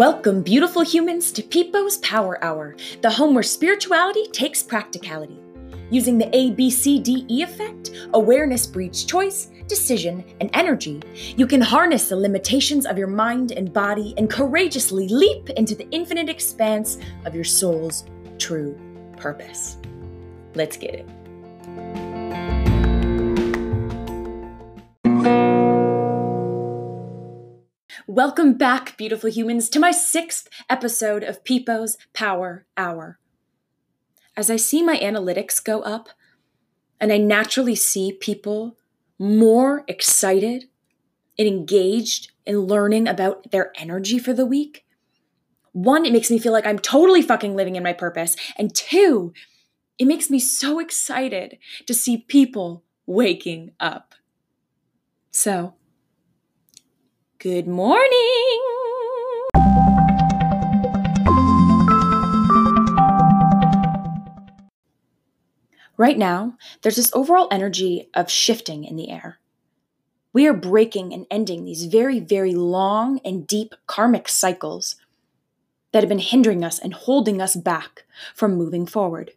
Welcome, beautiful humans, to Peepo's Power Hour, the home where spirituality takes practicality. Using the ABCDE effect, awareness breeds choice, decision, and energy, you can harness the limitations of your mind and body and courageously leap into the infinite expanse of your soul's true purpose. Let's get it. Welcome back, beautiful humans, to my sixth episode of Peepo's Power Hour. As I see my analytics go up, and I naturally see people more excited and engaged in learning about their energy for the week, one, it makes me feel like I'm totally fucking living in my purpose. And two, it makes me so excited to see people waking up. So, Good morning. Right now, there's this overall energy of shifting in the air. We are breaking and ending these very, very long and deep karmic cycles that have been hindering us and holding us back from moving forward.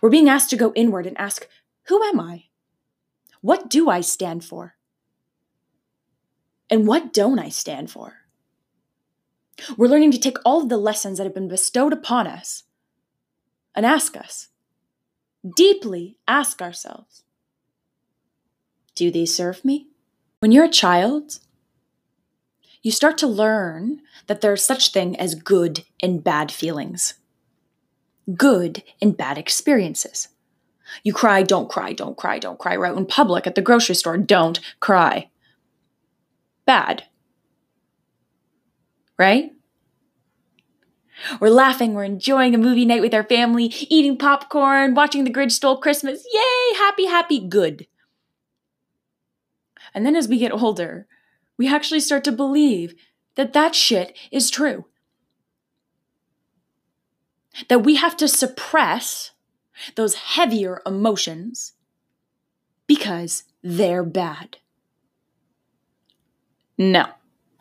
We're being asked to go inward and ask, Who am I? What do I stand for? And what don't I stand for? We're learning to take all of the lessons that have been bestowed upon us and ask us, deeply ask ourselves, do these serve me? When you're a child, you start to learn that there's such thing as good and bad feelings, good and bad experiences. You cry, don't cry, don't cry, don't cry. Right in public at the grocery store, don't cry bad. Right? We're laughing, we're enjoying a movie night with our family, eating popcorn, watching The Grinch Stole Christmas. Yay, happy, happy, good. And then as we get older, we actually start to believe that that shit is true. That we have to suppress those heavier emotions because they're bad. No.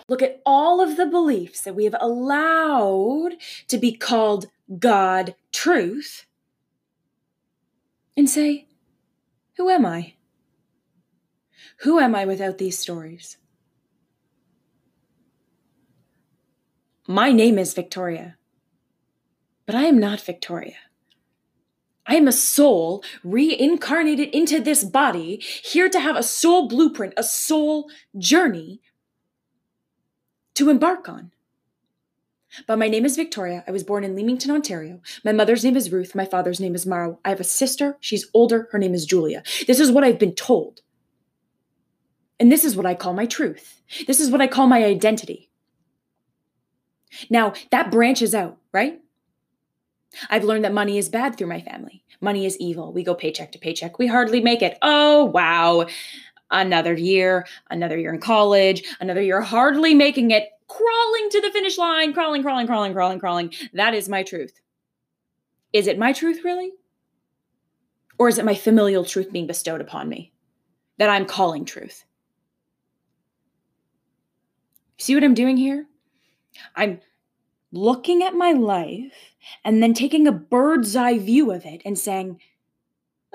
Look at all of the beliefs that we have allowed to be called God truth and say, Who am I? Who am I without these stories? My name is Victoria, but I am not Victoria. I am a soul reincarnated into this body, here to have a soul blueprint, a soul journey to embark on. But my name is Victoria. I was born in Leamington, Ontario. My mother's name is Ruth. My father's name is Maro. I have a sister. She's older. Her name is Julia. This is what I've been told. And this is what I call my truth. This is what I call my identity. Now, that branches out, right? I've learned that money is bad through my family. Money is evil. We go paycheck to paycheck. We hardly make it. Oh, wow another year, another year in college, another year hardly making it, crawling to the finish line, crawling, crawling, crawling, crawling, crawling. That is my truth. Is it my truth, really? Or is it my familial truth being bestowed upon me that I'm calling truth? See what I'm doing here? I'm looking at my life and then taking a bird's eye view of it and saying,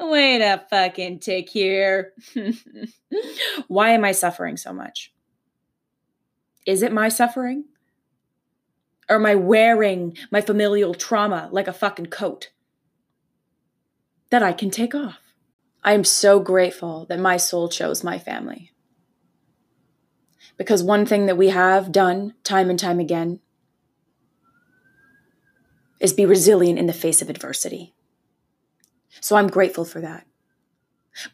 Wait a fucking tick here. Why am I suffering so much? Is it my suffering? Or am I wearing my familial trauma like a fucking coat that I can take off? I am so grateful that my soul chose my family. Because one thing that we have done time and time again is be resilient in the face of adversity. So I'm grateful for that.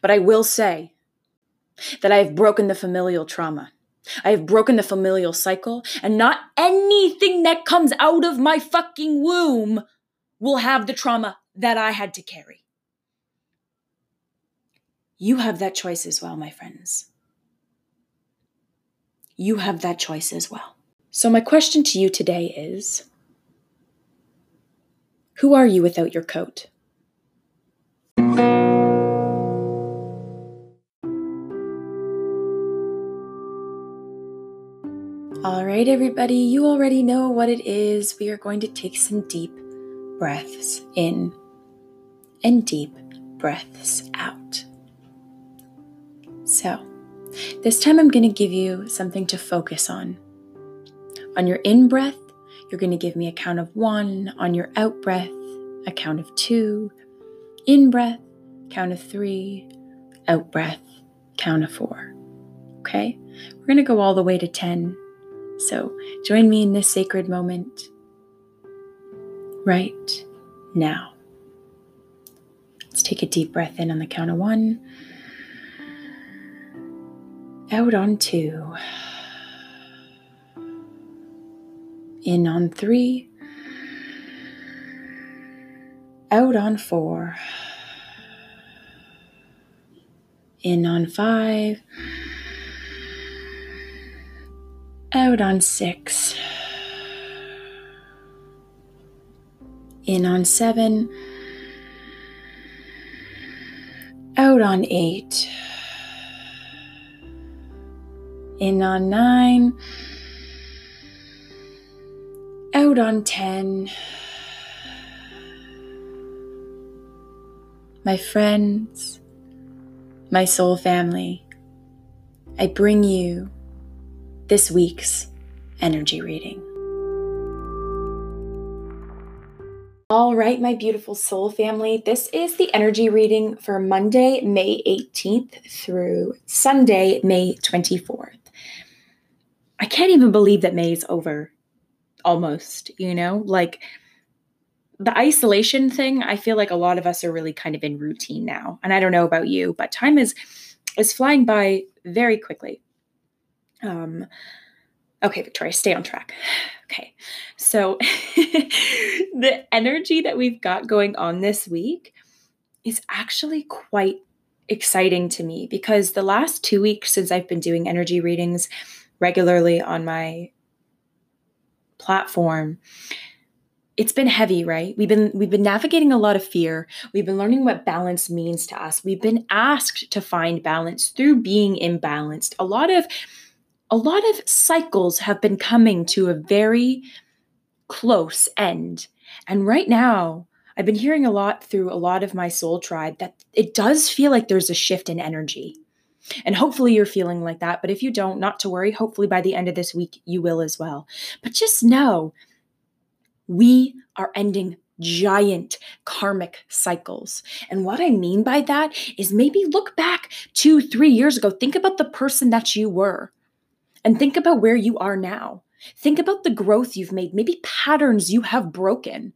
But I will say that I have broken the familial trauma. I have broken the familial cycle, and not anything that comes out of my fucking womb will have the trauma that I had to carry. You have that choice as well, my friends. You have that choice as well. So, my question to you today is Who are you without your coat? All right, everybody, you already know what it is. We are going to take some deep breaths in and deep breaths out. So, this time I'm going to give you something to focus on. On your in breath, you're going to give me a count of one. On your out breath, a count of two. In breath, count of three. Out breath, count of four. Okay? We're going to go all the way to 10. So join me in this sacred moment right now. Let's take a deep breath in on the count of one, out on two, in on three, out on four, in on five out on six, in on seven, out on eight, in on nine, out on ten. My friends, my soul family, I bring you this week's energy reading. All right, my beautiful soul family, this is the energy reading for Monday, May 18th through Sunday, May 24th. I can't even believe that May is over almost, you know? Like the isolation thing, I feel like a lot of us are really kind of in routine now. And I don't know about you, but time is is flying by very quickly. Um, okay, Victoria, stay on track. Okay, so the energy that we've got going on this week is actually quite exciting to me because the last two weeks since I've been doing energy readings regularly on my platform, it's been heavy right? We've been we've been navigating a lot of fear. We've been learning what balance means to us. We've been asked to find balance through being imbalanced. A lot of a lot of cycles have been coming to a very close end. And right now, I've been hearing a lot through a lot of my soul tribe that it does feel like there's a shift in energy. And hopefully you're feeling like that. But if you don't, not to worry. Hopefully by the end of this week, you will as well. But just know we are ending giant karmic cycles. And what I mean by that is maybe look back two, three years ago. Think about the person that you were. And think about where you are now. Think about the growth you've made, maybe patterns you have broken.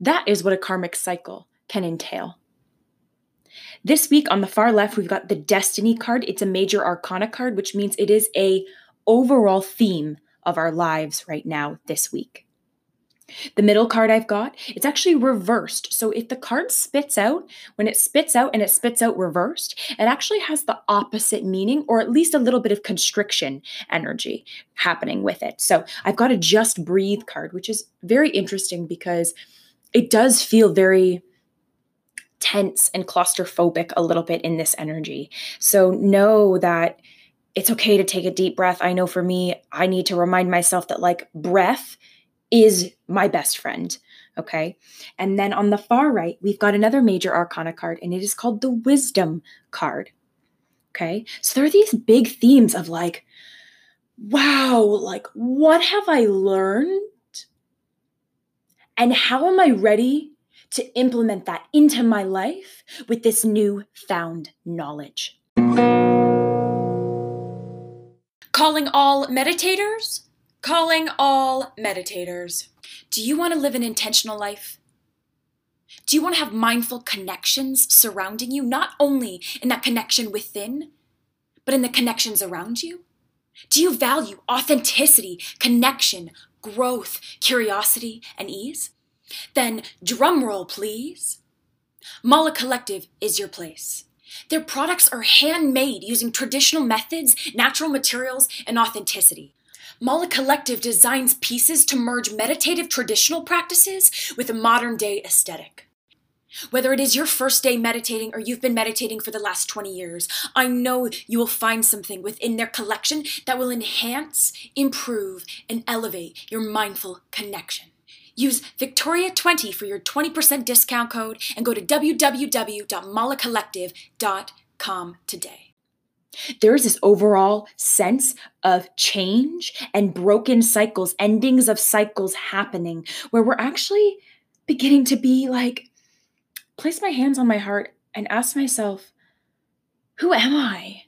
That is what a karmic cycle can entail. This week on the far left we've got the destiny card. It's a major arcana card which means it is a overall theme of our lives right now this week. The middle card I've got, it's actually reversed. So if the card spits out, when it spits out and it spits out reversed, it actually has the opposite meaning or at least a little bit of constriction energy happening with it. So I've got a just breathe card, which is very interesting because it does feel very tense and claustrophobic a little bit in this energy. So know that it's okay to take a deep breath. I know for me, I need to remind myself that like breath is my best friend. Okay. And then on the far right, we've got another major arcana card, and it is called the wisdom card. Okay. So there are these big themes of like, wow, like, what have I learned? And how am I ready to implement that into my life with this new found knowledge? Calling all meditators Calling all meditators. Do you want to live an intentional life? Do you want to have mindful connections surrounding you, not only in that connection within, but in the connections around you? Do you value authenticity, connection, growth, curiosity, and ease? Then drumroll, please. Mala Collective is your place. Their products are handmade using traditional methods, natural materials, and authenticity. Mala Collective designs pieces to merge meditative traditional practices with a modern day aesthetic. Whether it is your first day meditating or you've been meditating for the last 20 years, I know you will find something within their collection that will enhance, improve, and elevate your mindful connection. Use Victoria20 for your 20% discount code and go to www.malacollective.com today. There's this overall sense of change and broken cycles, endings of cycles happening where we're actually beginning to be like, place my hands on my heart and ask myself, who am I?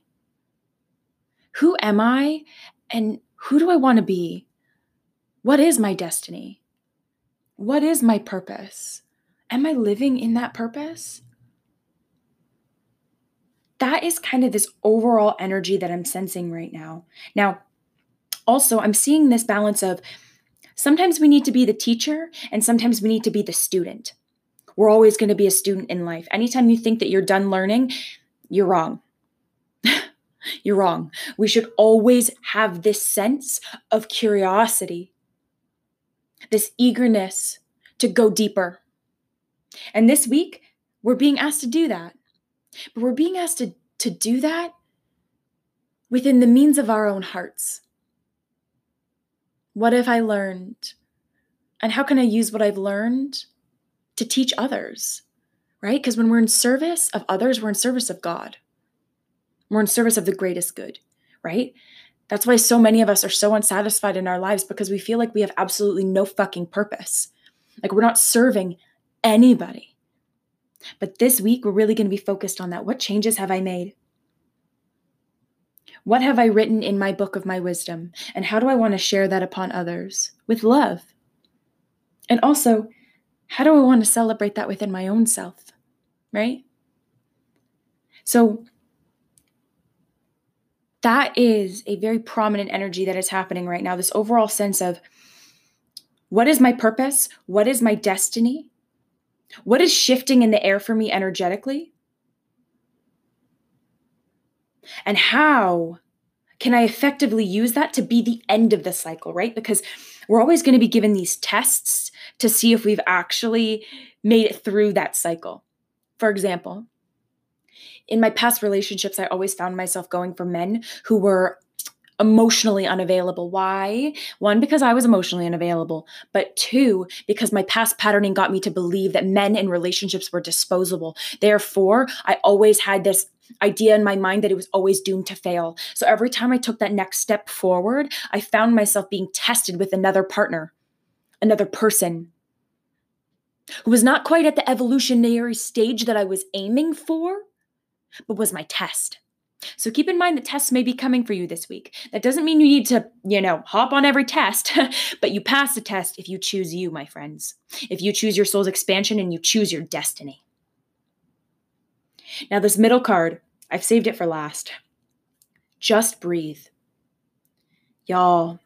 Who am I? And who do I want to be? What is my destiny? What is my purpose? Am I living in that purpose? That is kind of this overall energy that I'm sensing right now. Now, also, I'm seeing this balance of sometimes we need to be the teacher and sometimes we need to be the student. We're always going to be a student in life. Anytime you think that you're done learning, you're wrong. you're wrong. We should always have this sense of curiosity, this eagerness to go deeper. And this week, we're being asked to do that. But we're being asked to, to do that within the means of our own hearts. What have I learned? And how can I use what I've learned to teach others, right? Because when we're in service of others, we're in service of God. We're in service of the greatest good, right? That's why so many of us are so unsatisfied in our lives because we feel like we have absolutely no fucking purpose. Like we're not serving anybody. But this week, we're really going to be focused on that. What changes have I made? What have I written in my book of my wisdom? And how do I want to share that upon others with love? And also, how do I want to celebrate that within my own self? Right? So, that is a very prominent energy that is happening right now. This overall sense of what is my purpose? What is my destiny? What is shifting in the air for me energetically? And how can I effectively use that to be the end of the cycle, right? Because we're always going to be given these tests to see if we've actually made it through that cycle. For example, in my past relationships, I always found myself going for men who were emotionally unavailable. Why? One, because I was emotionally unavailable, but two, because my past patterning got me to believe that men in relationships were disposable. Therefore, I always had this idea in my mind that it was always doomed to fail. So every time I took that next step forward, I found myself being tested with another partner, another person who was not quite at the evolutionary stage that I was aiming for, but was my test. So keep in mind the tests may be coming for you this week. That doesn't mean you need to, you know, hop on every test, but you pass the test if you choose you, my friends. If you choose your soul's expansion and you choose your destiny. Now, this middle card, I've saved it for last. Just breathe. Y'all,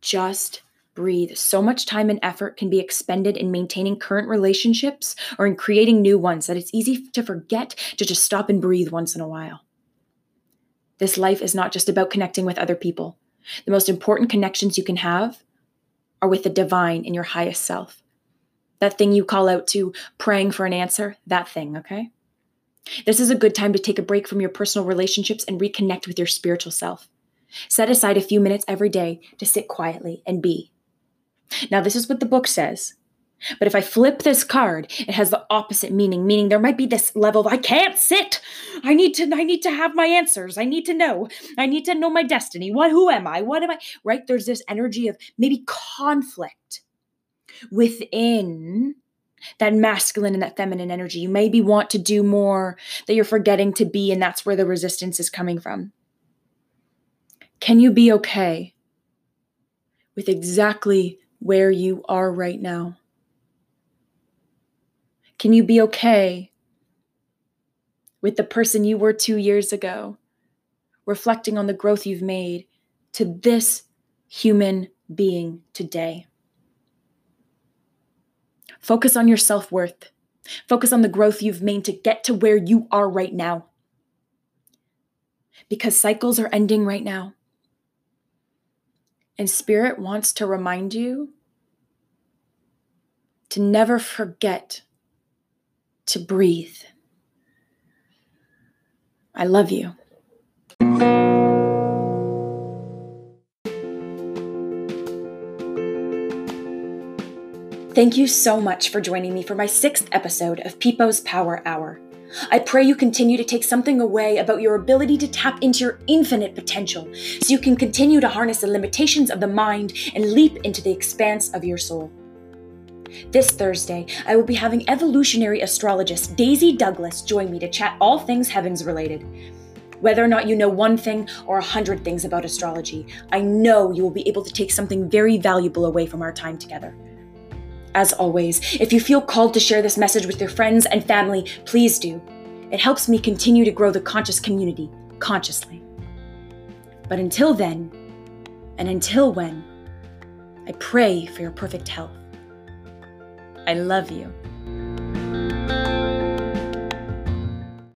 just breathe. So much time and effort can be expended in maintaining current relationships or in creating new ones that it's easy to forget to just stop and breathe once in a while. This life is not just about connecting with other people. The most important connections you can have are with the divine in your highest self. That thing you call out to praying for an answer, that thing, okay? This is a good time to take a break from your personal relationships and reconnect with your spiritual self. Set aside a few minutes every day to sit quietly and be. Now, this is what the book says. But if I flip this card, it has the opposite meaning, meaning there might be this level of I can't sit. I need to I need to have my answers. I need to know. I need to know my destiny. What who am I? What am I? Right? There's this energy of maybe conflict within that masculine and that feminine energy. You maybe want to do more that you're forgetting to be, and that's where the resistance is coming from. Can you be okay with exactly where you are right now? Can you be okay with the person you were two years ago, reflecting on the growth you've made to this human being today? Focus on your self worth. Focus on the growth you've made to get to where you are right now. Because cycles are ending right now. And Spirit wants to remind you to never forget to breathe. I love you. Thank you so much for joining me for my sixth episode of Peepo's Power Hour. I pray you continue to take something away about your ability to tap into your infinite potential so you can continue to harness the limitations of the mind and leap into the expanse of your soul. This Thursday, I will be having evolutionary astrologist Daisy Douglas join me to chat all things heavens related. Whether or not you know one thing or a hundred things about astrology, I know you will be able to take something very valuable away from our time together. As always, if you feel called to share this message with your friends and family, please do. It helps me continue to grow the conscious community consciously. But until then, and until when, I pray for your perfect health. I love you.